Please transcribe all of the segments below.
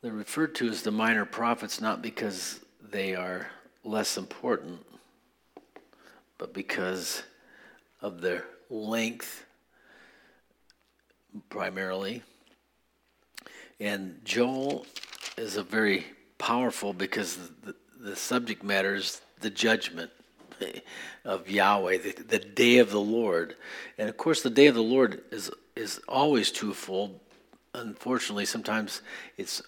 They're referred to as the minor prophets not because they are less important, but because of their length, primarily. And Joel is a very powerful because the, the subject matter is the judgment of Yahweh, the, the day of the Lord. And of course, the day of the Lord is, is always twofold. Unfortunately, sometimes it's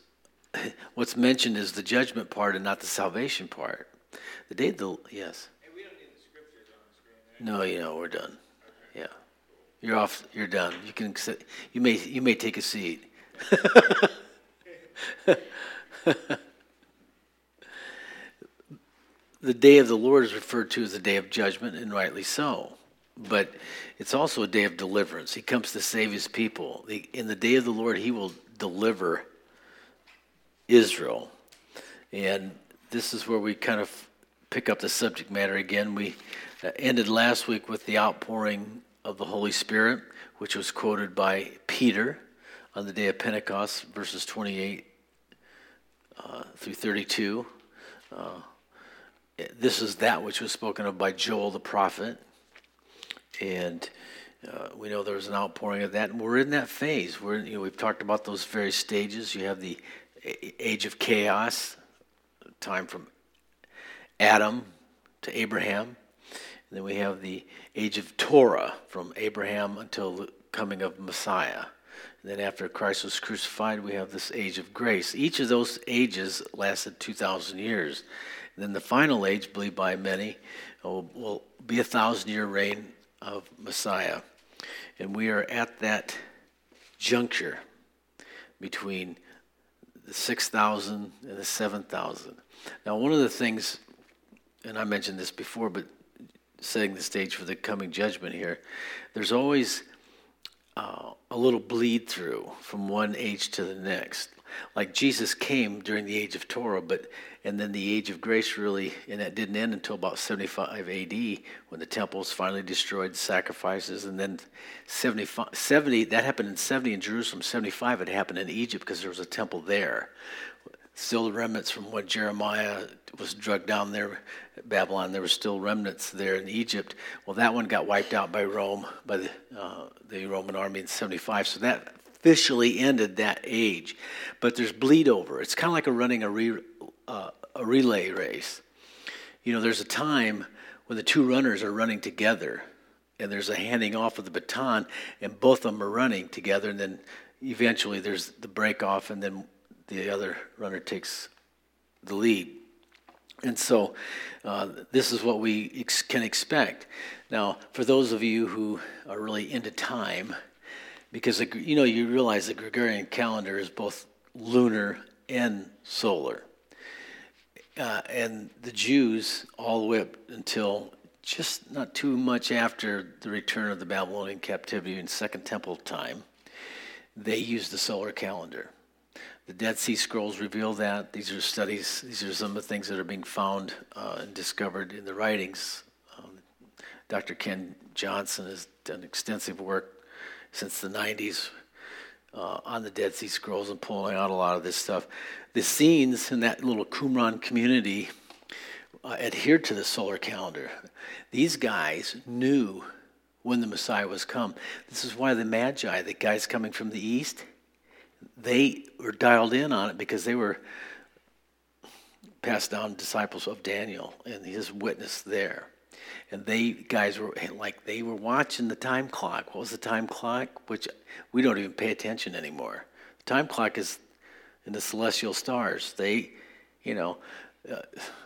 what's mentioned is the judgment part and not the salvation part. The day of the, yes. No, you know, we're done. Yeah. You're off, you're done. You can, you may, you may take a seat. the day of the Lord is referred to as the day of judgment, and rightly so. But it's also a day of deliverance. He comes to save his people. In the day of the Lord, he will deliver Israel. And this is where we kind of pick up the subject matter again. We uh, ended last week with the outpouring of the Holy Spirit, which was quoted by Peter on the day of Pentecost, verses 28 uh, through 32. Uh, this is that which was spoken of by Joel the prophet. And uh, we know there was an outpouring of that, and we're in that phase. We're, you know, we've talked about those various stages. You have the age of chaos, time from Adam to Abraham. And then we have the age of Torah from Abraham until the coming of Messiah. And then after Christ was crucified, we have this age of grace. Each of those ages lasted 2,000 years. And then the final age, believed by many, will, will be a thousand year reign of Messiah. And we are at that juncture between the 6,000 and the 7,000. Now, one of the things, and I mentioned this before, but setting the stage for the coming judgment here, there's always uh, a little bleed through from one age to the next. Like Jesus came during the age of Torah, but and then the age of grace really, and that didn't end until about 75 AD when the temple was finally destroyed, sacrifices, and then 75, 70, that happened in 70 in Jerusalem, 75 it happened in Egypt because there was a temple there. Still the remnants from what Jeremiah was drugged down there Babylon, there were still remnants there in Egypt. Well, that one got wiped out by Rome, by the, uh, the Roman army in 75. So that officially ended that age. But there's bleed over. It's kind of like a running a re, uh, a relay race. You know, there's a time when the two runners are running together and there's a handing off of the baton and both of them are running together and then eventually there's the break off and then the other runner takes the lead. And so uh, this is what we ex- can expect. Now, for those of you who are really into time, because you know you realize the Gregorian calendar is both lunar and solar. Uh, and the Jews, all the way up until just not too much after the return of the Babylonian captivity in Second Temple time, they used the solar calendar. The Dead Sea Scrolls reveal that. These are studies, these are some of the things that are being found uh, and discovered in the writings. Um, Dr. Ken Johnson has done extensive work since the 90s uh, on the Dead Sea Scrolls and pulling out a lot of this stuff. The Essenes in that little Qumran community uh, adhered to the solar calendar. These guys knew when the Messiah was come. This is why the Magi, the guys coming from the east, they were dialed in on it because they were passed down disciples of Daniel and his witness there and they guys were like they were watching the time clock. What was the time clock? Which we don't even pay attention anymore. The time clock is in the celestial stars. They, you know, uh,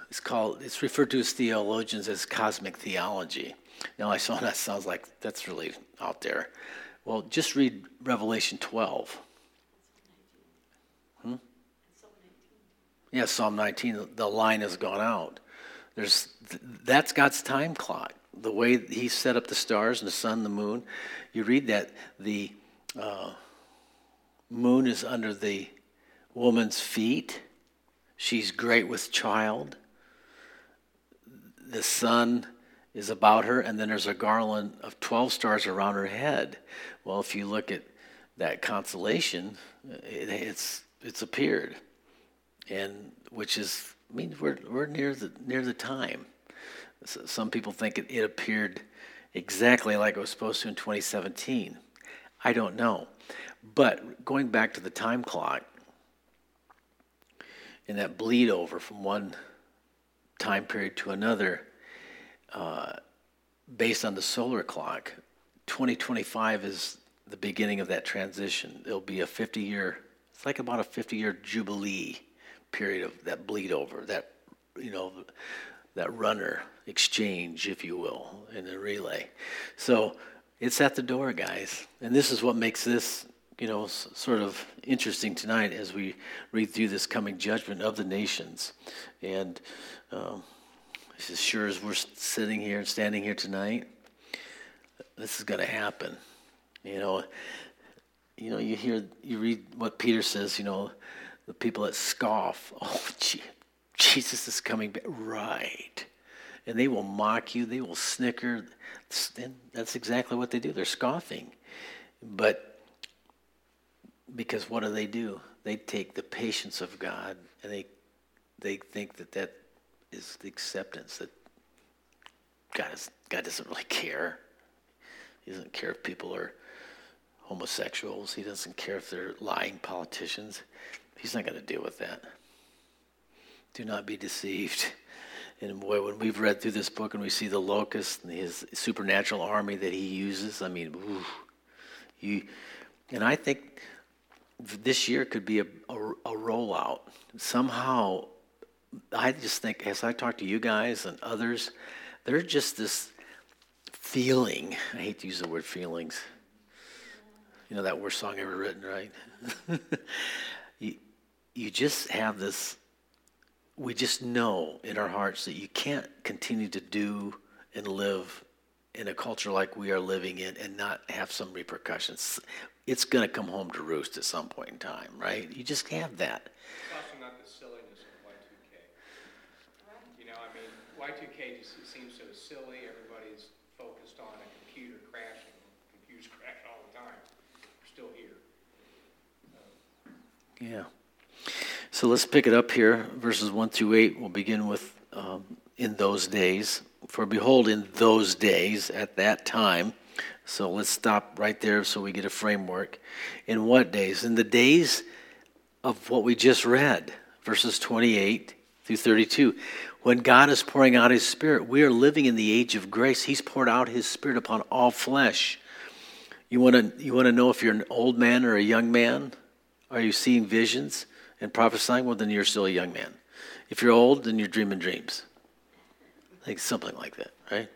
it's called. It's referred to as theologians as cosmic theology. Now I saw that sounds like that's really out there. Well, just read Revelation 12. Hmm? Yeah, Psalm 19. The line has gone out. There's, that's God's time clock. The way He set up the stars and the sun, the moon. You read that the uh, moon is under the woman's feet. She's great with child. The sun is about her, and then there's a garland of 12 stars around her head. Well, if you look at that constellation, it, it's, it's appeared. and which is I mean we're we're near the near the time. So some people think it, it appeared exactly like it was supposed to in 2017. I don't know, but going back to the time clock and that bleed over from one time period to another, uh, based on the solar clock, 2025 is the beginning of that transition. It'll be a 50 year, it's like about a 50 year jubilee period of that bleed over, that, you know, that runner exchange, if you will, in the relay. So it's at the door, guys. And this is what makes this, you know, sort of interesting tonight as we read through this coming judgment of the nations. And um, as sure as we're sitting here and standing here tonight, this is going to happen. You know, you know, you hear, you read what Peter says. You know, the people that scoff. Oh, gee, Jesus is coming back. Right. And they will mock you. They will snicker. And that's exactly what they do. They're scoffing. But because what do they do? They take the patience of God and they they think that that is the acceptance that God is, God doesn't really care. He doesn't care if people are homosexuals. He doesn't care if they're lying politicians. He's not going to deal with that. Do not be deceived. And boy, when we've read through this book and we see the locust and his supernatural army that he uses, I mean, ooh, you, and I think this year could be a, a, a rollout. Somehow, I just think as I talk to you guys and others, there's just this feeling. I hate to use the word feelings. You know that worst song ever written, right? you, you just have this we just know in our hearts that you can't continue to do and live in a culture like we are living in and not have some repercussions. It's going to come home to roost at some point in time, right? You just have that. It's also not the silliness of Y2K. You know, I mean, Y2K just it seems so silly. Everybody's focused on a computer crashing. Computers crash all the time. We're still here. Yeah. So let's pick it up here, verses 1 through 8. We'll begin with um, in those days. For behold, in those days, at that time. So let's stop right there so we get a framework. In what days? In the days of what we just read, verses 28 through 32. When God is pouring out his Spirit, we are living in the age of grace. He's poured out his Spirit upon all flesh. You want to you want to know if you're an old man or a young man? Are you seeing visions and prophesying? Well, then you're still a young man. If you're old, then you're dreaming dreams. Like something like that, right?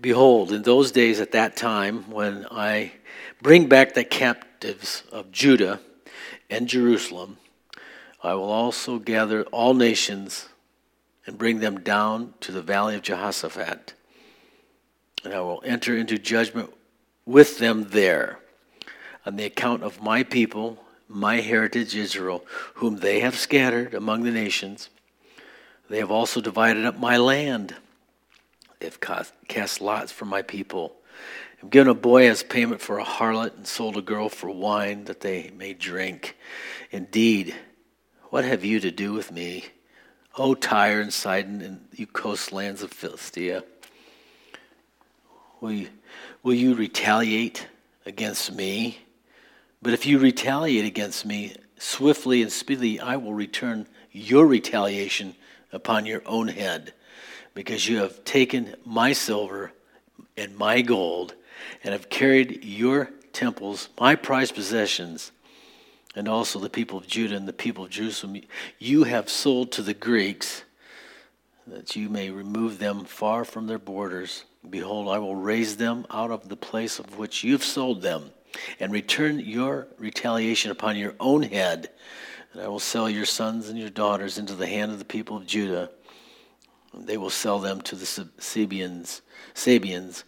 Behold, in those days at that time, when I bring back the captives of Judah and Jerusalem, I will also gather all nations and bring them down to the valley of Jehoshaphat. And I will enter into judgment with them there on the account of my people, my heritage Israel, whom they have scattered among the nations. They have also divided up my land. Have cast lots for my people. i've given a boy as payment for a harlot and sold a girl for wine that they may drink. Indeed, what have you to do with me, O Tyre and Sidon and you coastlands of Philistia? Will you, will you retaliate against me? But if you retaliate against me, swiftly and speedily I will return your retaliation upon your own head, because you have taken my silver and my gold, and have carried your temples, my prized possessions, and also the people of Judah and the people of Jerusalem. You have sold to the Greeks, that you may remove them far from their borders. Behold, I will raise them out of the place of which you've sold them, and return your retaliation upon your own head. And I will sell your sons and your daughters into the hand of the people of Judah. They will sell them to the Sabeans, Sabeans,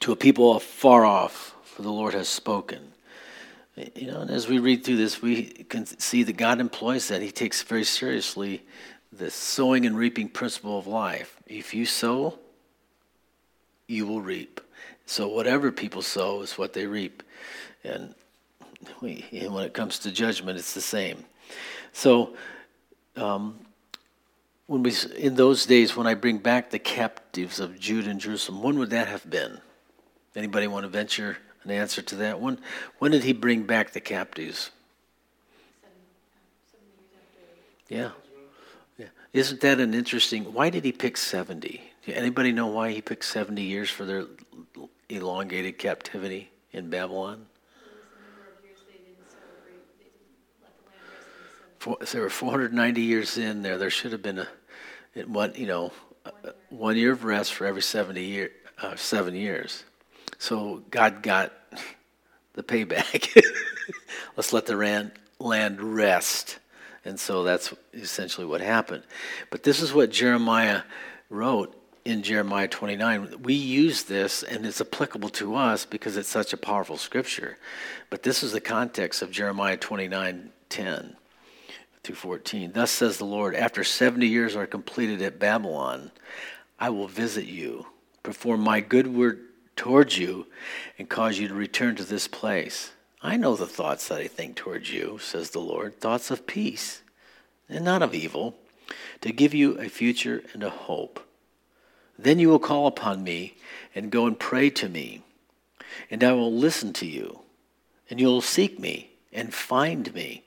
to a people far off, for the Lord has spoken. You know, and as we read through this, we can see that God employs that. He takes very seriously the sowing and reaping principle of life. If you sow, you will reap. So whatever people sow is what they reap. And, we, and when it comes to judgment, it's the same. So, um, when we in those days when I bring back the captives of Jude and Jerusalem, when would that have been? Anybody want to venture an answer to that one? When did he bring back the captives? Yeah. yeah. Isn't that an interesting? Why did he pick 70? Anybody know why he picked 70 years for their elongated captivity in Babylon? For, there were 490 years in there. There should have been a, one, you know, one year of rest for every 70 year, uh, seven years. So God got the payback. Let's let the land, land rest. And so that's essentially what happened. But this is what Jeremiah wrote in Jeremiah 29. We use this, and it's applicable to us because it's such a powerful scripture. But this is the context of Jeremiah 29 10 through 14. Thus says the Lord, after 70 years are completed at Babylon, I will visit you, perform my good word towards you, and cause you to return to this place. I know the thoughts that I think towards you, says the Lord, thoughts of peace and not of evil, to give you a future and a hope. Then you will call upon me and go and pray to me, and I will listen to you, and you will seek me and find me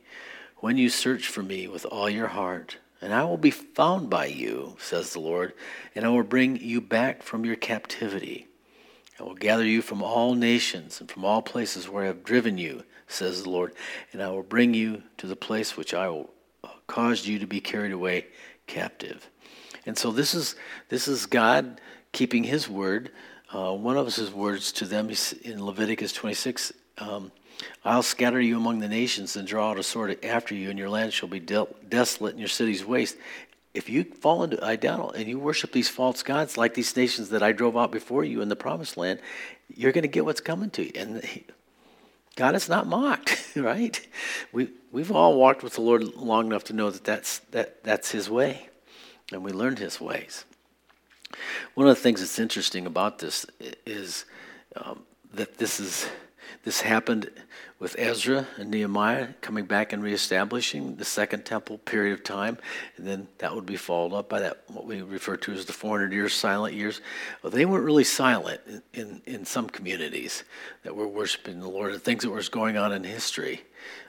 when you search for me with all your heart. And I will be found by you, says the Lord, and I will bring you back from your captivity. I will gather you from all nations and from all places where I have driven you, says the Lord, and I will bring you to the place which I will uh, cause you to be carried away captive. And so this is this is God keeping His word. Uh, one of His words to them in Leviticus 26. Um, I'll scatter you among the nations and draw out a sword after you, and your land shall be desolate and your cities waste if you fall into idol and you worship these false gods like these nations that I drove out before you in the promised land, you're going to get what's coming to you. And God is not mocked, right? We, we've all walked with the Lord long enough to know that that's, that, that's His way, and we learned His ways. One of the things that's interesting about this is um, that this is this happened with Ezra and Nehemiah coming back and reestablishing the second temple period of time, and then that would be followed up by that what we refer to as the 400 years silent years. Well, they weren't really silent in, in, in some communities that were worshiping the Lord and things that was going on in history.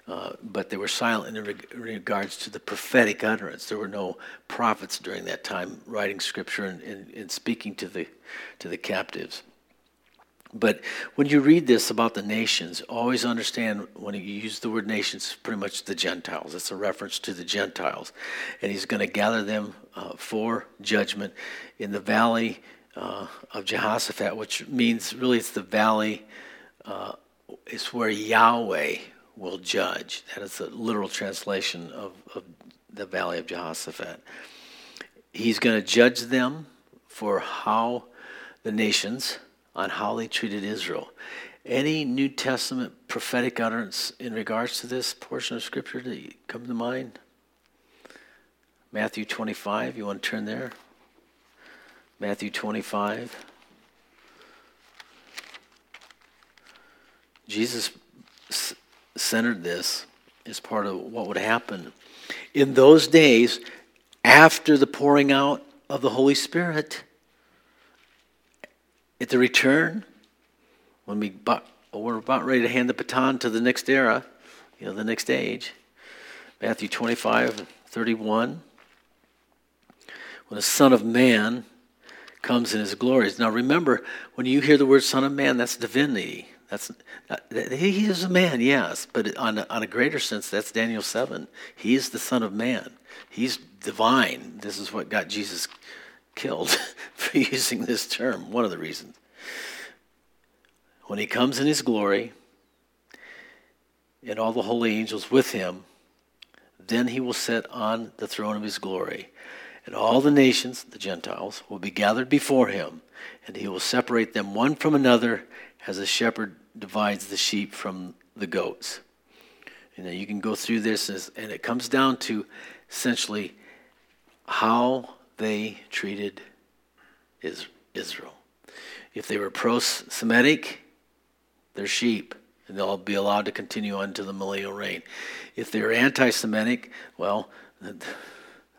Uh, but they were silent in, reg- regards to the prophetic utterance. There were no prophets during that time writing scripture and, and, and speaking to the to the captives. But when you read this about the nations, always understand when you use the word nations, pretty much the Gentiles. It's a reference to the Gentiles. And he's going to gather them uh, for judgment in the valley uh, of Jehoshaphat, which means really it's the valley, uh, it's where Yahweh will judge. That is the literal translation of, of the valley of Jehoshaphat. He's going to judge them for how the nations on how they treated Israel. Any New Testament prophetic utterance in regards to this portion of Scripture that come to mind? Matthew 25, you want to turn there? Matthew 25. Jesus centered this as part of what would happen. In those days, after the pouring out of the Holy Spirit, at the return, when we we're about ready to hand the baton to the next era, you know, the next age, Matthew 25, 31, when the Son of Man comes in his glories. Now remember, when you hear the word Son of Man, that's divinity. That's he is a man, yes, but on a, on a greater sense, that's Daniel seven. He is the Son of Man. He's divine. This is what got Jesus killed for using this term, one of the reasons. When he comes in his glory and all the holy angels with him, then he will sit on the throne of his glory. And all the nations, the Gentiles, will be gathered before him, and he will separate them one from another as a shepherd divides the sheep from the goats. And then you can go through this, and it comes down to essentially how they treated Israel. If they were pro Semitic, they're sheep. and they'll be allowed to continue on to the millennial reign. If they're anti Semitic, well,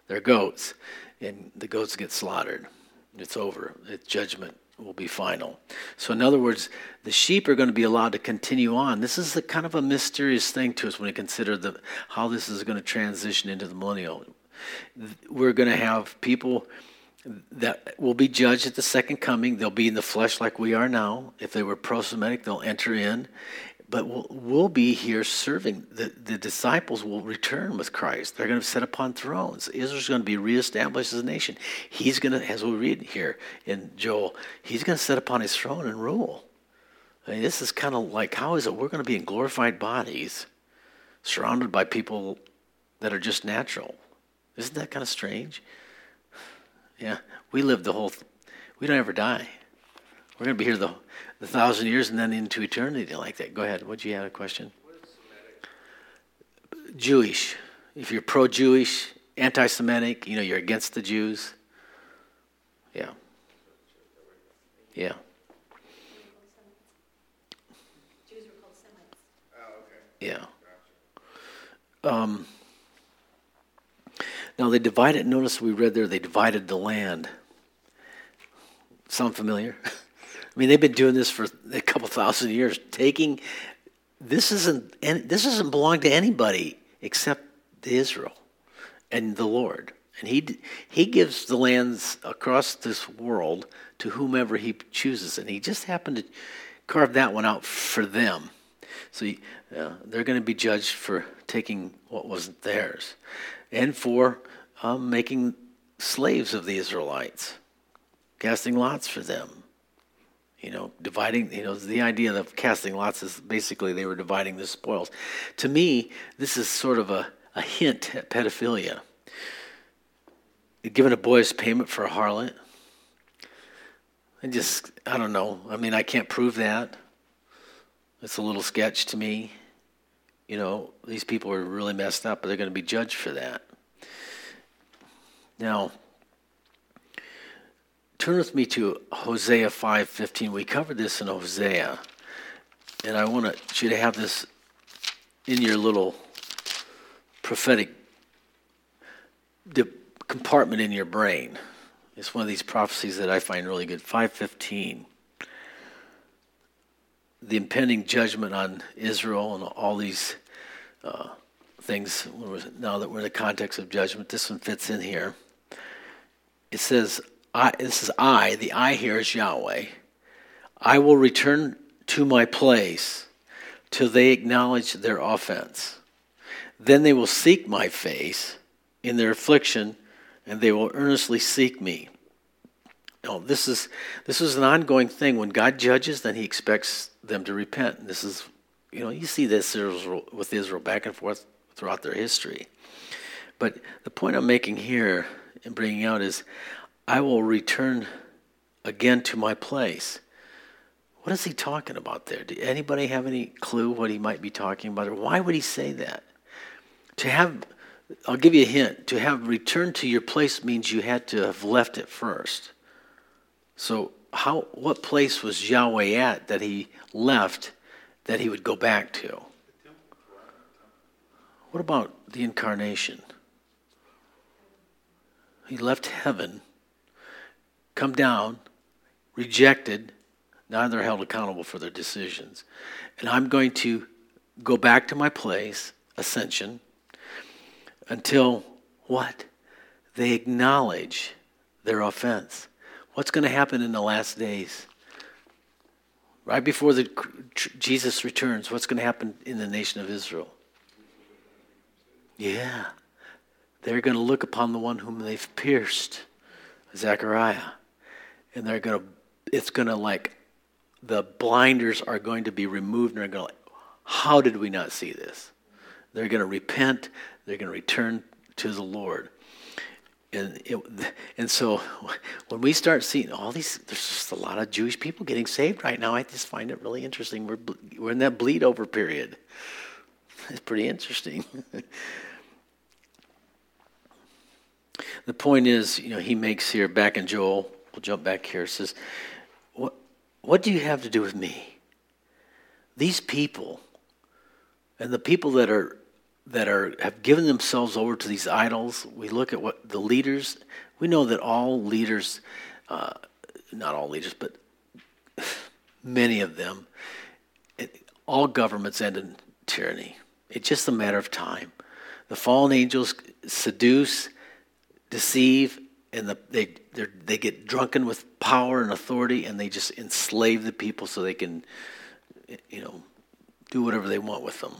they're goats, and the goats get slaughtered. It's over. It's judgment will be final. So, in other words, the sheep are going to be allowed to continue on. This is kind of a mysterious thing to us when we consider the, how this is going to transition into the millennial. We're going to have people that will be judged at the second coming. They'll be in the flesh like we are now. If they were pro Semitic, they'll enter in but we'll, we'll, be here serving. The, the disciples will return with Christ. They're going to sit upon thrones. Israel's going to be reestablished as a nation. He's going to, as we read here in Joel, he's going to sit upon his throne and rule. I mean, this is kind of like how is it we're going to be in glorified bodies, surrounded by people that are just natural? Isn't that kind of strange? Yeah, we live the whole. Th- we don't ever die. We're going to be here the the thousand years and then into eternity like that. Go ahead. What do you have a question? Jewish. If you're pro-Jewish, anti-Semitic, you know, you're against the Jews. Yeah. Yeah. Yeah. Um, now they divided. Notice we read there they divided the land. Sound familiar? I mean, they've been doing this for a couple thousand years. Taking this isn't this doesn't belong to anybody except Israel and the Lord. And he he gives the lands across this world to whomever he chooses, and he just happened to carve that one out for them. So uh, they're going to be judged for taking what wasn't theirs, and for um, making slaves of the Israelites, casting lots for them you know, dividing, you know, the idea of casting lots is basically they were dividing the spoils. To me, this is sort of a, a hint at pedophilia. Giving a boy's payment for a harlot. I just, I don't know. I mean, I can't prove that. It's a little sketch to me. You know, these people are really messed up, but they're going to be judged for that. Now, Turn with me to Hosea 5:15. We covered this in Hosea. And I want you to have this in your little prophetic compartment in your brain. It's one of these prophecies that I find really good. 515. The impending judgment on Israel and all these uh, things, now that we're in the context of judgment, this one fits in here. It says, I, this is I, the I here is Yahweh. I will return to my place till they acknowledge their offense. Then they will seek my face in their affliction, and they will earnestly seek me. No, this is this is an ongoing thing. When God judges, then He expects them to repent. And this is, you know, you see this with Israel back and forth throughout their history. But the point I'm making here and bringing out is, I will return again to my place. What is he talking about there? Do anybody have any clue what he might be talking about? Or why would he say that? To have, I'll give you a hint. To have returned to your place means you had to have left it first. So, how, what place was Yahweh at that he left that he would go back to? What about the incarnation? He left heaven come down, rejected. Now they're held accountable for their decisions. And I'm going to go back to my place, ascension, until what? They acknowledge their offense. What's going to happen in the last days? Right before the, Jesus returns, what's going to happen in the nation of Israel? Yeah. They're going to look upon the one whom they've pierced, Zechariah and they're going to, it's going to like, the blinders are going to be removed and they're going to, like, how did we not see this? They're going to repent, they're going to return to the Lord. And, it, and so when we start seeing all these, there's just a lot of Jewish people getting saved right now. I just find it really interesting. We're, we're in that bleed over period. It's pretty interesting. the point is, you know, he makes here back in Joel We'll jump back here. Says, what, what do you have to do with me? these people and the people that are that are have given themselves over to these idols, we look at what the leaders. We know that all leaders, uh, not all leaders, but many of them, it, all governments end in tyranny. It's just a matter of time. The fallen angels seduce, deceive, and the, they they get drunken with power and authority, and they just enslave the people so they can, you know, do whatever they want with them.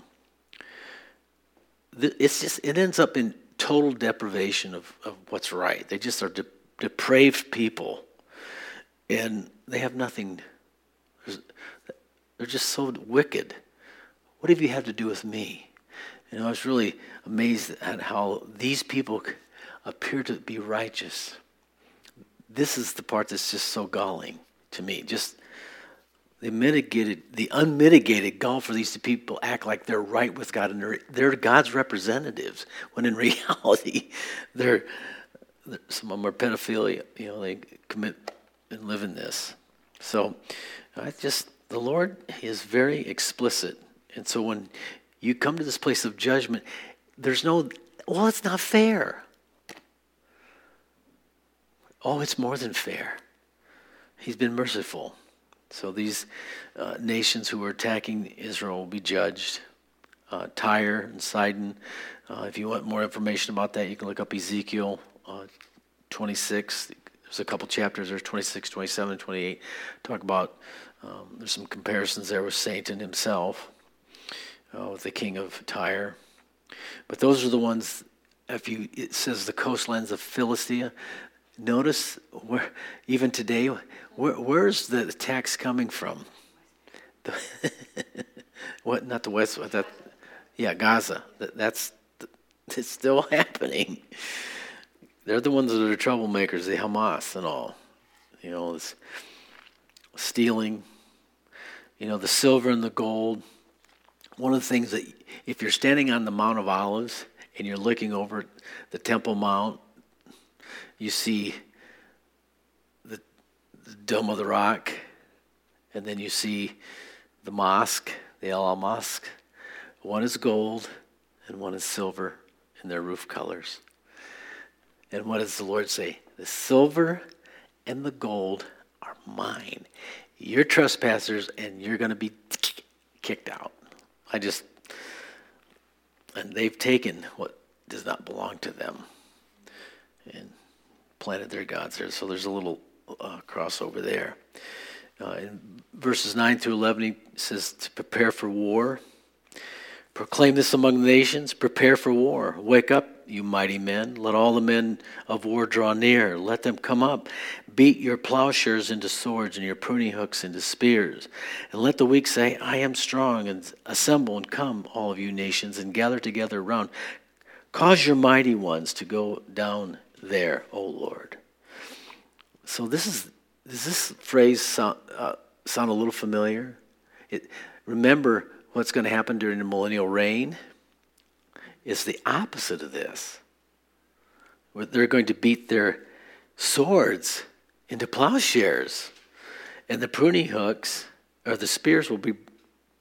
It's just it ends up in total deprivation of, of what's right. They just are de- depraved people, and they have nothing. They're just so wicked. What have you had to do with me? Know, I was really amazed at how these people appear to be righteous. This is the part that's just so galling to me. Just the mitigated, the unmitigated gall for these people act like they're right with God and they're, they're God's representatives, when in reality, they're, some of them are pedophilia. You know, they commit and live in this. So, I just the Lord is very explicit, and so when you come to this place of judgment, there's no, well, it's not fair. Oh, it's more than fair. He's been merciful. So these uh, nations who are attacking Israel will be judged. Uh, Tyre and Sidon. Uh, if you want more information about that, you can look up Ezekiel uh, 26. There's a couple chapters there, 26, 27, 28. Talk about, um, there's some comparisons there with Satan himself, uh, with the king of Tyre. But those are the ones, if you, it says the coastlands of Philistia. Notice where, even today, where, where's the tax coming from? The what? Not the West. That, yeah, Gaza. That, that's it's still happening. They're the ones that are troublemakers, the Hamas and all. You know, it's stealing. You know, the silver and the gold. One of the things that, if you're standing on the Mount of Olives and you're looking over the Temple Mount, you see the, the Dome of the Rock, and then you see the mosque, the El Mosque. One is gold and one is silver in their roof colors. And what does the Lord say? The silver and the gold are mine. You're trespassers and you're going to be kicked out. I just, and they've taken what does not belong to them. And planted their gods there. So there's a little uh, crossover there. Uh, in verses 9 through 11, he says to prepare for war. Proclaim this among the nations, prepare for war. Wake up, you mighty men. Let all the men of war draw near. Let them come up. Beat your plowshares into swords and your pruning hooks into spears. And let the weak say, I am strong, and assemble and come, all of you nations, and gather together around. Cause your mighty ones to go down there, O Lord. So this is does this phrase sound, uh, sound a little familiar? It, remember what's going to happen during the millennial reign? Is the opposite of this. They're going to beat their swords into plowshares, and the pruning hooks or the spears will be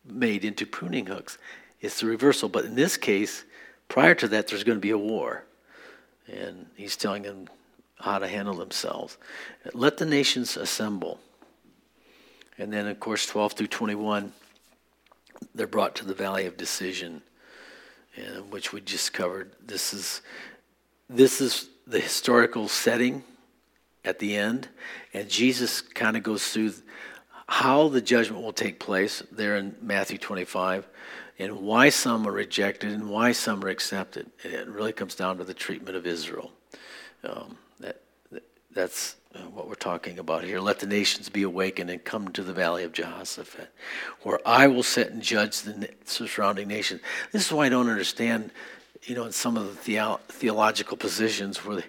made into pruning hooks. It's the reversal, but in this case, prior to that, there's going to be a war and he's telling them how to handle themselves. Let the nations assemble. And then, of course, 12 through 21, they're brought to the valley of decision, which we just covered. This is, this is the historical setting at the end, and Jesus kind of goes through how the judgment will take place there in Matthew 25 and why some are rejected and why some are accepted. It really comes down to the treatment of Israel. Um, that, that's uh, what we're talking about here. Let the nations be awakened and come to the valley of Jehoshaphat, where I will sit and judge the surrounding nations. This is why I don't understand, you know, in some of the theo- theological positions where they,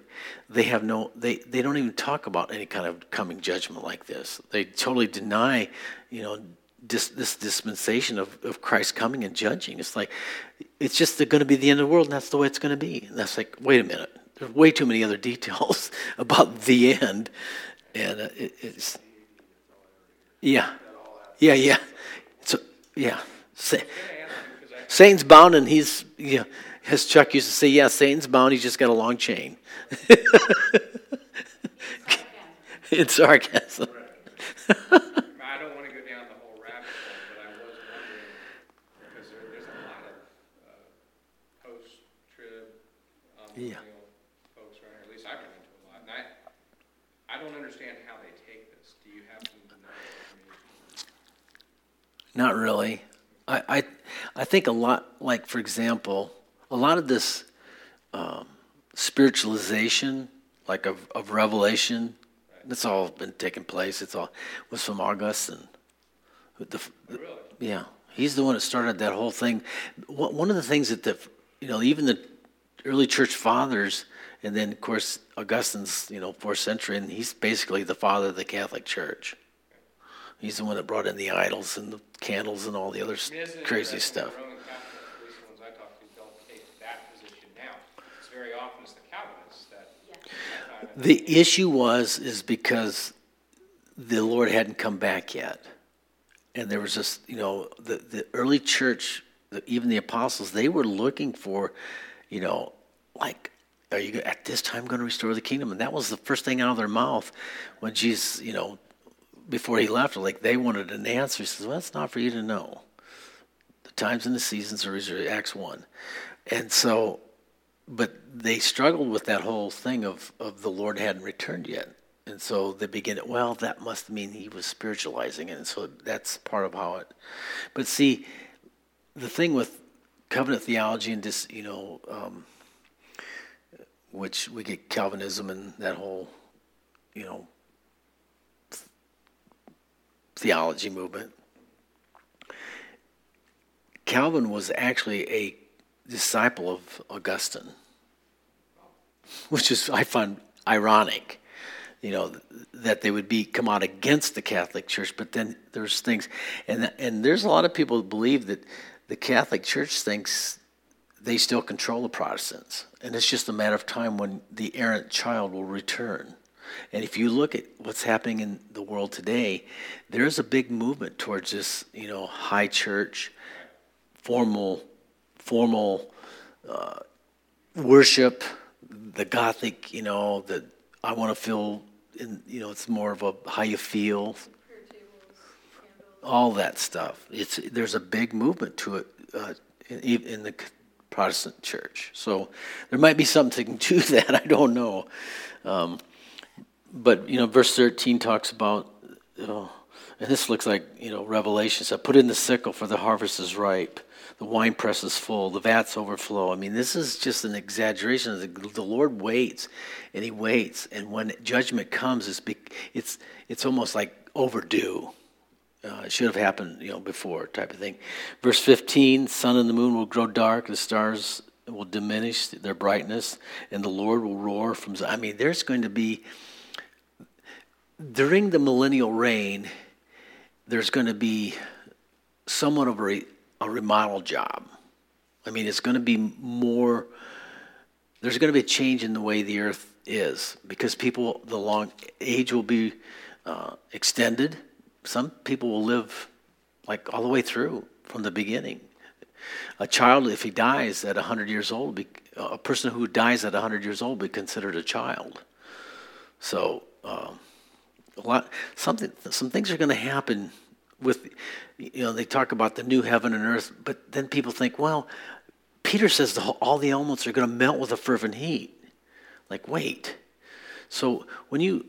they have no, they, they don't even talk about any kind of coming judgment like this. They totally deny, you know, this, this dispensation of, of Christ coming and judging. It's like, it's just going to be the end of the world, and that's the way it's going to be. And that's like, wait a minute. There's way too many other details about the end. And uh, it, it's, yeah. Yeah, yeah. So, Yeah. Satan's bound, and he's, yeah, as Chuck used to say, yeah, Satan's bound, he's just got a long chain. it's sarcasm. I don't want to go down the whole rabbit hole, but I was wondering, because there, there's a lot of, uh, post-trib, um, Yeah. folks around here, at least I've run into a lot, and I, I don't understand how they take this. Do you happen to know? I mean, Not really. I, I, I think a lot, like, for example, a lot of this um, spiritualization, like of, of revelation, that's all been taking place. It's all was from Augustine. The, the, Really? yeah, he's the one that started that whole thing. One one of the things that the, you know, even the early church fathers, and then of course Augustine's, you know, fourth century, and he's basically the father of the Catholic Church. He's the one that brought in the idols and the candles and all the other s- I mean, crazy stuff. that Roman Catholics, at least the ones I talk to, don't take that position now. It's very often it's the Calvinists that. that kind of- The issue was is because the Lord hadn't come back yet, and there was this, you know, the the early church, the, even the apostles, they were looking for, you know, like, are you at this time going to restore the kingdom? And that was the first thing out of their mouth when Jesus, you know, before he left, like they wanted an answer. He says, "Well, that's not for you to know. The times and the seasons are reserved." Acts one, and so but they struggled with that whole thing of, of the Lord hadn't returned yet. And so they begin, well, that must mean he was spiritualizing it. And so that's part of how it. But see, the thing with covenant theology and just, you know, um, which we get Calvinism and that whole, you know, theology movement. Calvin was actually a disciple of Augustine, which is I find ironic, you know, that they would be come out against the Catholic Church. But then there's things, and and there's a lot of people who believe that the Catholic Church thinks they still control the Protestants, and it's just a matter of time when the errant child will return. And if you look at what's happening in the world today, there's a big movement towards this, you know, high church, formal, formal uh, worship, the Gothic, you know, the I want to feel, in, you know, it's more of a how you feel, all that stuff. It's there's a big movement to it uh, in, in the Protestant church. So there might be something to that. I don't know. Um, but you know, verse thirteen talks about, you know, and this looks like you know Revelation said, "Put in the sickle, for the harvest is ripe." The wine press is full, the vats overflow. I mean, this is just an exaggeration. The, the Lord waits, and He waits, and when judgment comes, it's it's it's almost like overdue. Uh, it should have happened, you know, before, type of thing. Verse fifteen: Sun and the moon will grow dark, the stars will diminish their brightness, and the Lord will roar from. I mean, there's going to be during the millennial reign, there's going to be somewhat of a, a remodel job. I mean, it's going to be more, there's going to be a change in the way the earth is because people, the long age will be uh, extended. Some people will live like all the way through from the beginning. A child, if he dies at 100 years old, a person who dies at 100 years old be considered a child. So, um, a lot something some things are going to happen with you know they talk about the new heaven and earth but then people think well peter says the whole, all the elements are going to melt with a fervent heat like wait so when you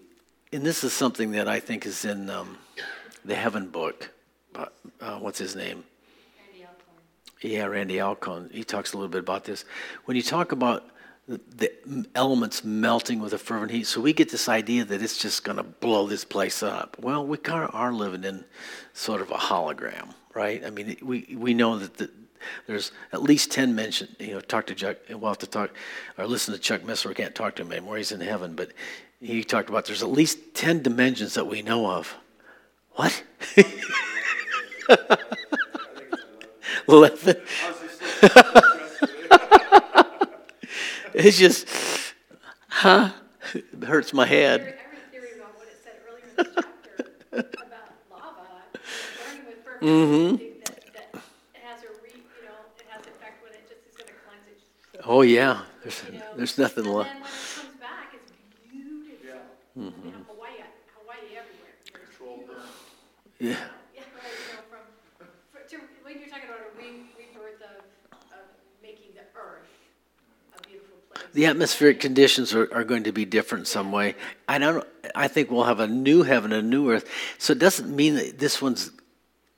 and this is something that i think is in um, the heaven book uh, uh, what's his name Randy Alcorn. yeah, Randy Alcorn. He talks a little bit about this. When you talk about the, the elements melting with a fervent heat, so we get this idea that it's just going to blow this place up. Well, we kind of are living in sort of a hologram, right? I mean, we we know that the, there's at least ten mentioned. You know, talk to Chuck. We'll have to talk or listen to Chuck Missler. We can't talk to him anymore. He's in heaven, but he talked about there's at least ten dimensions that we know of. What? Eleven. It's just, huh? It hurts my head. Every, every theory about what it said earlier in the chapter about lava burning with fervent Mm-hmm. heat, that, that you know, it has effect when it just is gonna cleanse it. Oh, yeah, there's, you know. there's nothing left. then when it comes back, it's beautiful. You know, Hawaii, Hawaii everywhere. Controlled Yeah, Yeah, right, you know, from, for, to, when you're talking about a re- rebirth of, of making the earth a beautiful place. the atmospheric conditions are, are going to be different some way. I don't, I think we'll have a new heaven, a new earth. So it doesn't mean that this one's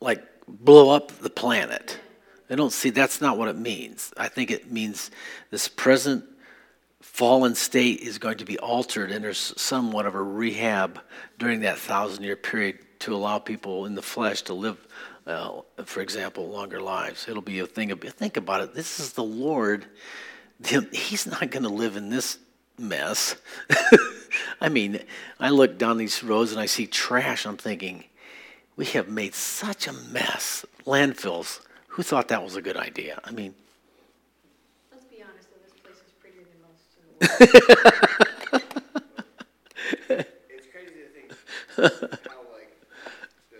like blow up the planet. Mm-hmm. I don't see, that's not what it means. I think it means this present fallen state is going to be altered and there's somewhat of a rehab during that thousand year period to allow people in the flesh to live, uh, for example, longer lives. It'll be a thing of, think about it. This is the Lord. He's not going to live in this mess. I mean, I look down these roads and I see trash. I'm thinking, we have made such a mess. Landfills. Who thought that was a good idea? I mean, Let's be honest, though, this place is prettier than most in the world. It's crazy to think how like the,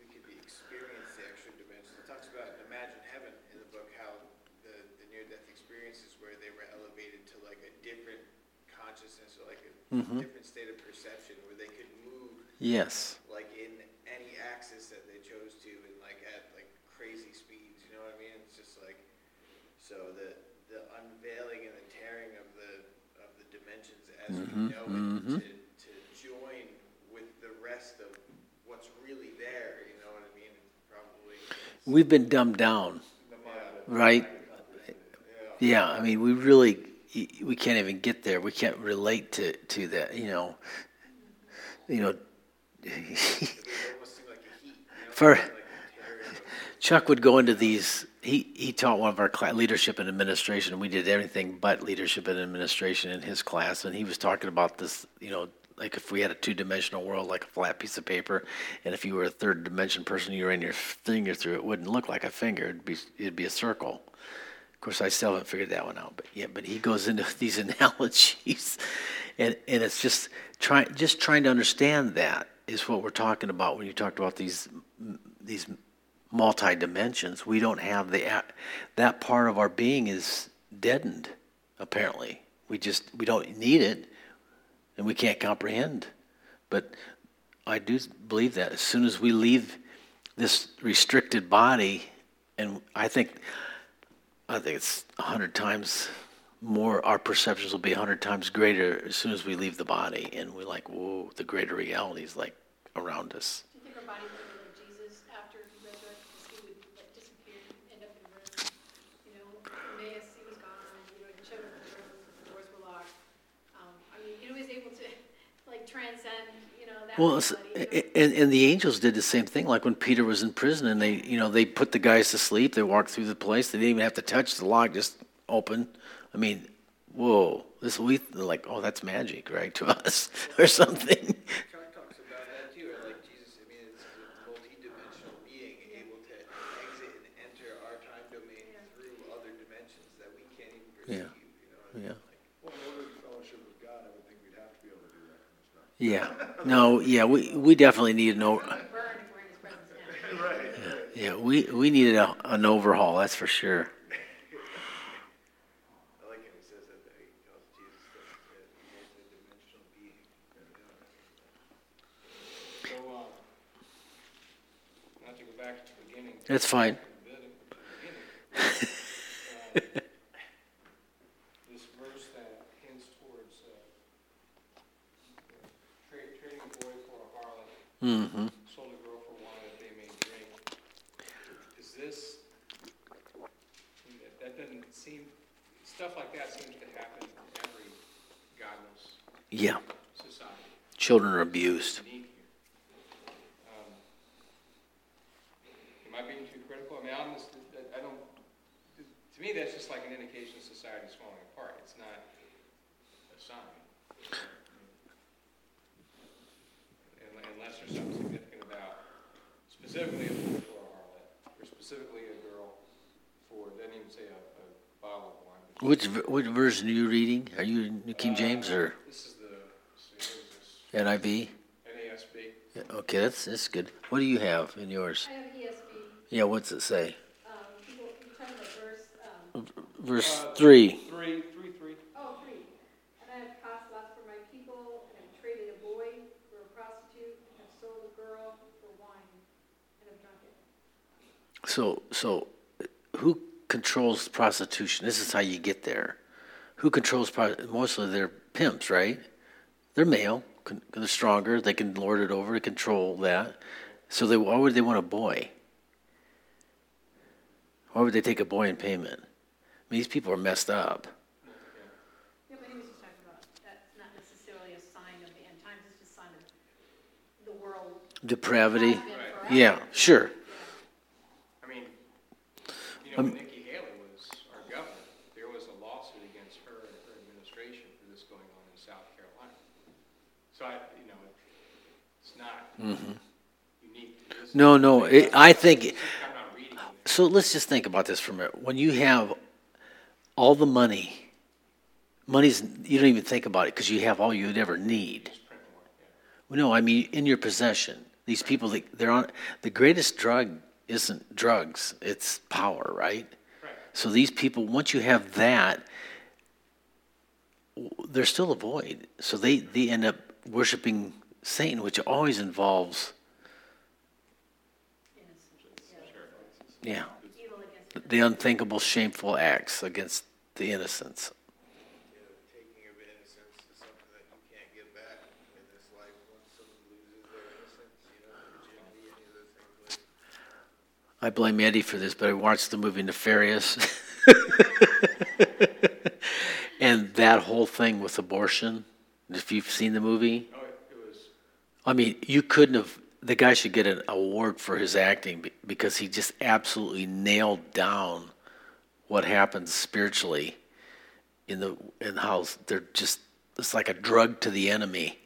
we could be experience the extra dimensions. It talks about imagine heaven in the book how the, the near death experiences where they were elevated to like a different consciousness a different state of perception where they could move yes. like in any axis that they chose to and like at like crazy speeds. You know what I mean? It's just like so the the unveiling and the tearing of the of the dimensions as we mm-hmm. know it mm-hmm. to, to join with the rest of what's really there. You know what I mean? Probably We've been dumbed down, right? Yeah, I mean, we really, we can't even get there. We can't relate to, to that, you know. You know? For- Chuck would go into these. He he taught one of our leadership and administration, we did everything but leadership and administration in his class. And he was talking about this, you know, like if we had a two-dimensional world, like a flat piece of paper, and if you were a third-dimension person, you ran your finger through it, wouldn't look like a finger. It'd be it'd be a circle. Of course, I still haven't figured that one out. But yeah, but he goes into these analogies, and and it's just trying just trying to understand that is what we're talking about when you talked about these these multi dimensions. We don't have the that part of our being is deadened. Apparently, we just we don't need it, and we can't comprehend. But I do believe that as soon as we leave this restricted body, and I think I think it's a hundred times more. Our perceptions will be a hundred times greater as soon as we leave the body, and we're like, whoa, the greater reality is like around us. Do you think our body would be like Jesus after he resurrected, he would like disappear, end up in a room? You know, Emmaus, he was gone, you know, he showed up in the room, the doors were locked. Um, I mean, you know, he was able to like transcend, you know, that Well, and, and the angels did the same thing. Like when Peter was in prison, and they, you know, they put the guys to sleep. They walked through the place. They didn't even have to touch the lock; just open. I mean, whoa! This we like, oh, that's magic, right, to us or something. Chuck talks about that too, or like Jesus, I mean, it's a multi-dimensional being able to exit and enter our time domain through other dimensions that we can't even perceive, Yeah. you know? what I mean? Yeah. Well, in order to fellowship with God, I would think we'd have to be able to do that kind of stuff. Yeah. No. Yeah. We we definitely need an over. Burn if we're in his presence now. Yeah. We we needed a, an overhaul. That's for sure. That's like how he says that, that he calls Jesus the, the multi-dimensional being. So, uh, not to go back to the beginning. That's fine. Beginning, uh, This verse that hints towards, uh, tra- trading a boy for a harlot, Mm-hmm. sold a girl for wine that they may drink. Is this, that- doesn't seem, stuff like that seems to happen in every godless Yeah. society. Children are abused. Um, Am I being too critical? I mean, I'm just, I don't, to me, that's just like an indication society's falling apart. It's not a sign. Un- Unless there's something significant about specifically a boy for a harlot, or specifically a girl for, doesn't even say a, a bottle of wine. but Which ver- which version are you reading? Are you New King James or This is the, let's see, what is NIV? NASB. Yeah, Okay, that's that's good. What do you have in yours? I have ESV, Yeah, what's it say? um, people, verse Uh, 3. Three, three, three. Oh, three. And I have cost lots for my people, and have traded a boy for a prostitute, and have sold a girl for wine, and have drunk it. So, so who controls prostitution? This is how you get there. Who controls pro- mostly they're pimps, right? They're male, con- they're stronger, they can lord it over, to control that. So they why would they want a boy? Why would they take a boy in payment? I mean, these people are messed up. Yeah, but he was just talking about, that's not necessarily a sign of the end times, it's just a sign of the world. Depravity. has been forever. Yeah, sure. I mean, you know, um, when Nikki Haley was our governor, there was a lawsuit against her and her administration for this going on in South Carolina. So I, you know, this. No, no, it, I think. So let's just think about this for a minute. When you have all the money, money's you don't even think about it because you have all you'd ever need. No, I mean in your possession. These people, they- they're on the greatest drug isn't drugs; it's power, right? Right. So these people, once you have that, they're still a void. So they they end up worshiping Satan, which always involves, yeah, the unthinkable, shameful acts against the innocents. I blame Eddie for this, but I watched the movie Nefarious. and that whole thing with abortion, if you've seen the movie, Oh, I mean, you couldn't have. The guy should get an award for his acting because he just absolutely nailed down what happens spiritually in the in how they're just it's like a drug to the enemy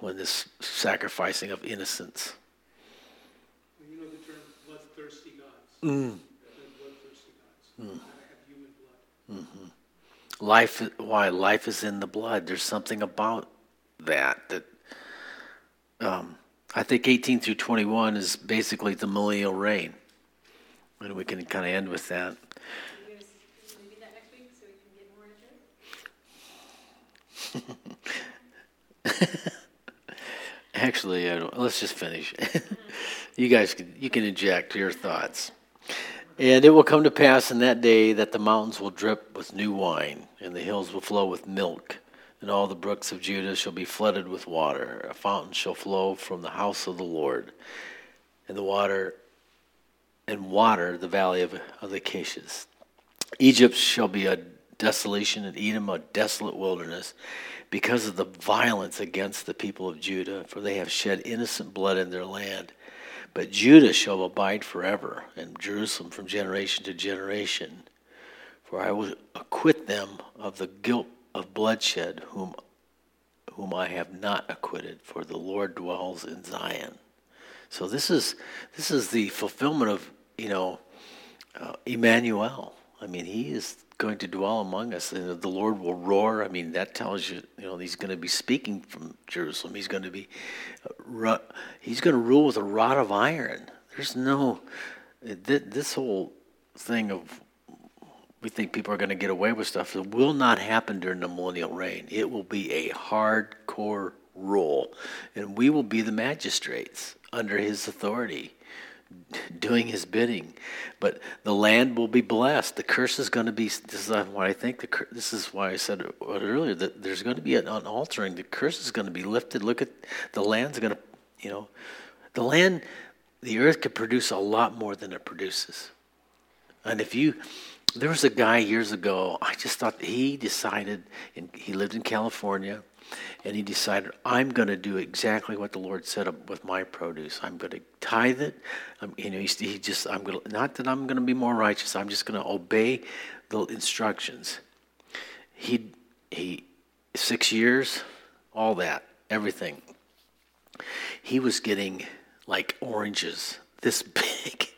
when this sacrificing of innocence. You know the term bloodthirsty gods? Mm. Bloodthirsty gods. Human blood. Life, why life is in the blood. There's something about that that um, I think 18 through 21 is basically the millennial reign, and we can kind of end with that. Actually, I don't, let's just finish. you guys, you can inject your thoughts. And it will come to pass in that day that the mountains will drip with new wine, and the hills will flow with milk, and all the brooks of Judah shall be flooded with water. A fountain shall flow from the house of the Lord, and the water, and water the valley of, of the Acacias. Egypt shall be a desolation, and Edom a desolate wilderness, because of the violence against the people of Judah, for they have shed innocent blood in their land. But Judah shall abide forever, and Jerusalem from generation to generation. For I will acquit them of the guilt of bloodshed, whom, whom I have not acquitted, for the Lord dwells in Zion. So this is this is the fulfillment of you know uh, Emmanuel. I mean, he is going to dwell among us, and the Lord will roar. I mean, that tells you, you know, he's going to be speaking from Jerusalem. He's going to be, uh, he's going to rule with a rod of iron. There's no, th- this whole thing of we think people are going to get away with stuff. It will not happen during the millennial reign. It will be a hardcore rule, and we will be the magistrates under his authority, doing his bidding. But the land will be blessed. The curse is going to be. This is why I think the. This is why I said earlier that there's going to be an, an altering. The curse is going to be lifted. Look at the land's going to, you know, the land, the earth could produce a lot more than it produces. And if you, there was a guy years ago, I just thought he decided, he lived in California, and he decided, I'm going to do exactly what the Lord said with my produce. I'm going to tithe it. Um, you know, he, he just, I'm going to, not that I'm going to be more righteous, I'm just going to obey the instructions. He, he, six years, all that, everything. He was getting like oranges this big,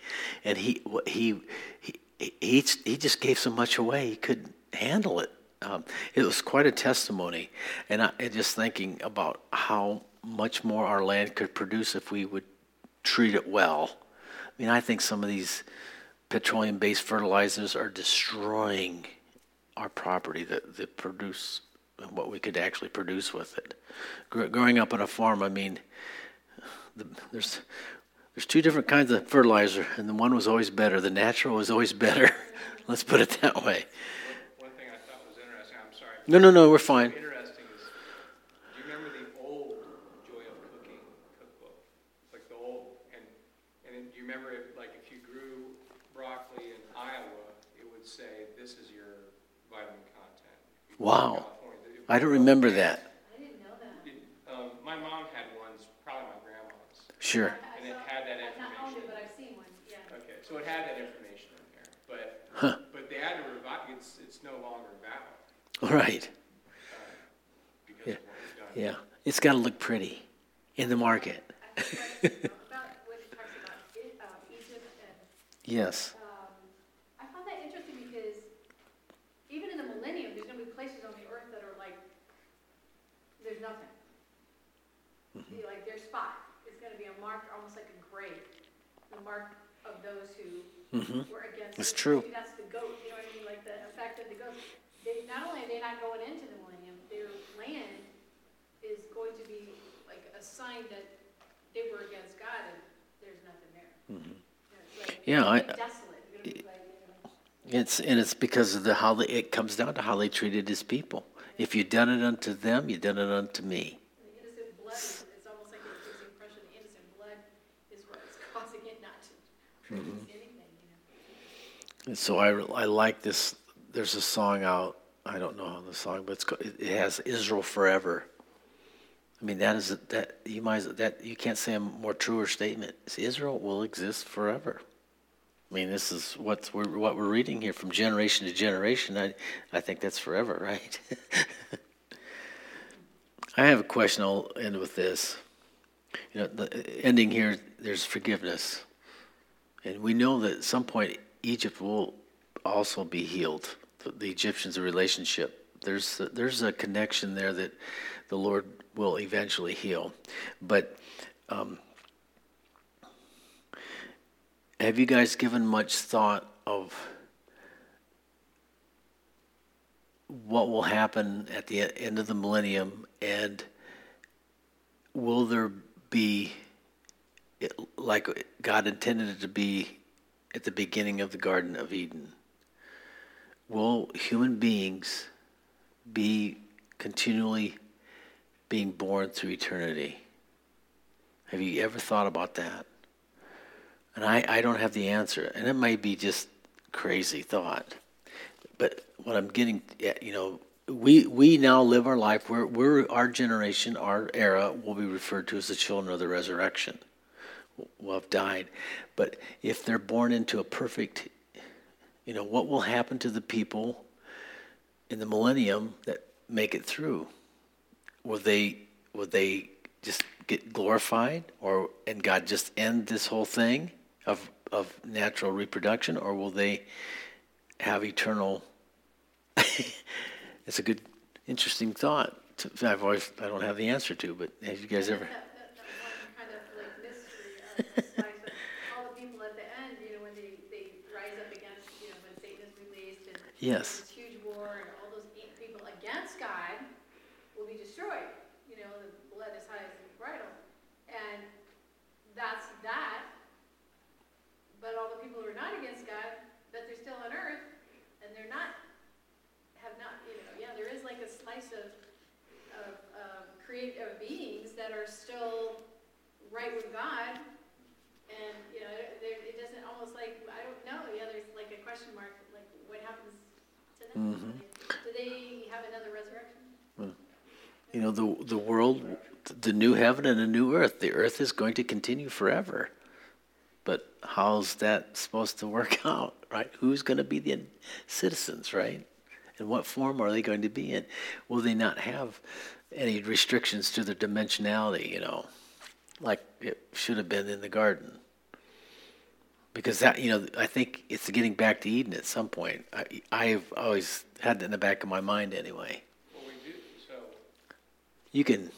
and he he he he, he just gave so much away he couldn't handle it. Um, it was quite a testimony, and I and just thinking about how much more our land could produce if we would treat it well. I mean, I think some of these petroleum-based fertilizers are destroying our property, that, the produce, what we could actually produce with it. Gr- growing up on a farm, I mean, the, there's there's two different kinds of fertilizer, and the one was always better. The natural was always better. Let's put it that way. One thing I thought was interesting, I'm sorry. No, no, no, we're fine. Interesting is, do you remember the old Joy of Cooking cookbook? Like the old, and, and do you remember if, like, if you grew broccoli in Iowa, it would say, this is your vitamin content. You Wow. California, it would I don't remember that. I didn't know that. Um, my mom had ones, probably my grandma's. Sure. That I've not owned it, information. but I've seen one, yeah. Okay, so it had that information in there, but, but they had to revive, it's, it's no longer valid, All right. because of what was done. Yeah. It's got to look pretty in the market. I think that's, about what it talks about, it, um, Egypt and Yes. Um, I found that interesting because even in the millennium, there's gonna be places on the earth that are like, there's nothing. Mm-hmm. See, Like their spot is gonna be a mark, almost like a grave, the mark of those who Mhm. were against. It's it. true. Maybe that's the goat, you know what I mean, like the effect of the goat. They, not only are they not going into the millennium, their land is going to be like a sign that they were against God and there's nothing there. It's like- Yeah, I- it's gonna be gonna be like, you know. It's and it's because of the how they, it comes down to how they treated his people. If you done it unto them, you done it unto me. The innocent blood, is- it's almost like it gives the impression the innocent blood is what's causing it not know? And so I I like this. There's a song out. I don't know how the song, but it's co- it has Israel forever. I mean that is that you might that you can't say a more truer statement. Israel will exist forever. I mean this is what's we're, what we're reading here from generation to generation. I I think that's forever, right? I have a question. I'll end with this. You know, the ending here. There's forgiveness. And we know that at some point Egypt will also be healed. The, the Egyptians, relationship. There's a, there's a connection there that the Lord will eventually heal. But um, have you guys given much thought of what will happen at the end of the millennium, and will there be it, like God intended it to be at the beginning of the Garden of Eden. Will human beings be continually being born through eternity? Have you ever thought about that? And I, I don't have the answer, and it might be just crazy thought. But what I'm getting at, you know, we we now live our life. We're, we're our generation, our era will be referred to as the children of the resurrection will have died. But if they're born into a perfect, you know, what will happen to the people in the millennium that make it through? Will they will they just get glorified, or and God just end this whole thing of of natural reproduction, or will they have eternal? it's a good, interesting thought. I've always I don't have the answer to, but have you guys ever? Yes. this huge war and all those eight people against God will be destroyed. You know, the blood is high as the bridle. And that's that. But all the people who are not against God, but they're still on earth and they're not, have not, you know, yeah, there is like a slice of, of, um, create, of beings that are still right with God. And, you know, there, it doesn't, almost like, I don't know, yeah, there's like a question mark, like, what happens to them? Mm-hmm. Do they have another resurrection? You know, the the world, the new heaven and a new earth. The earth is going to continue forever. But how's that supposed to work out, right? Who's going to be the citizens, right? And what form are they going to be in? Will they not have any restrictions to their dimensionality, you know, like it should have been in the garden? Because that, you know, I think it's getting back to Eden at some point. I, I've always had that in the back of my mind anyway. Well, we do, so You can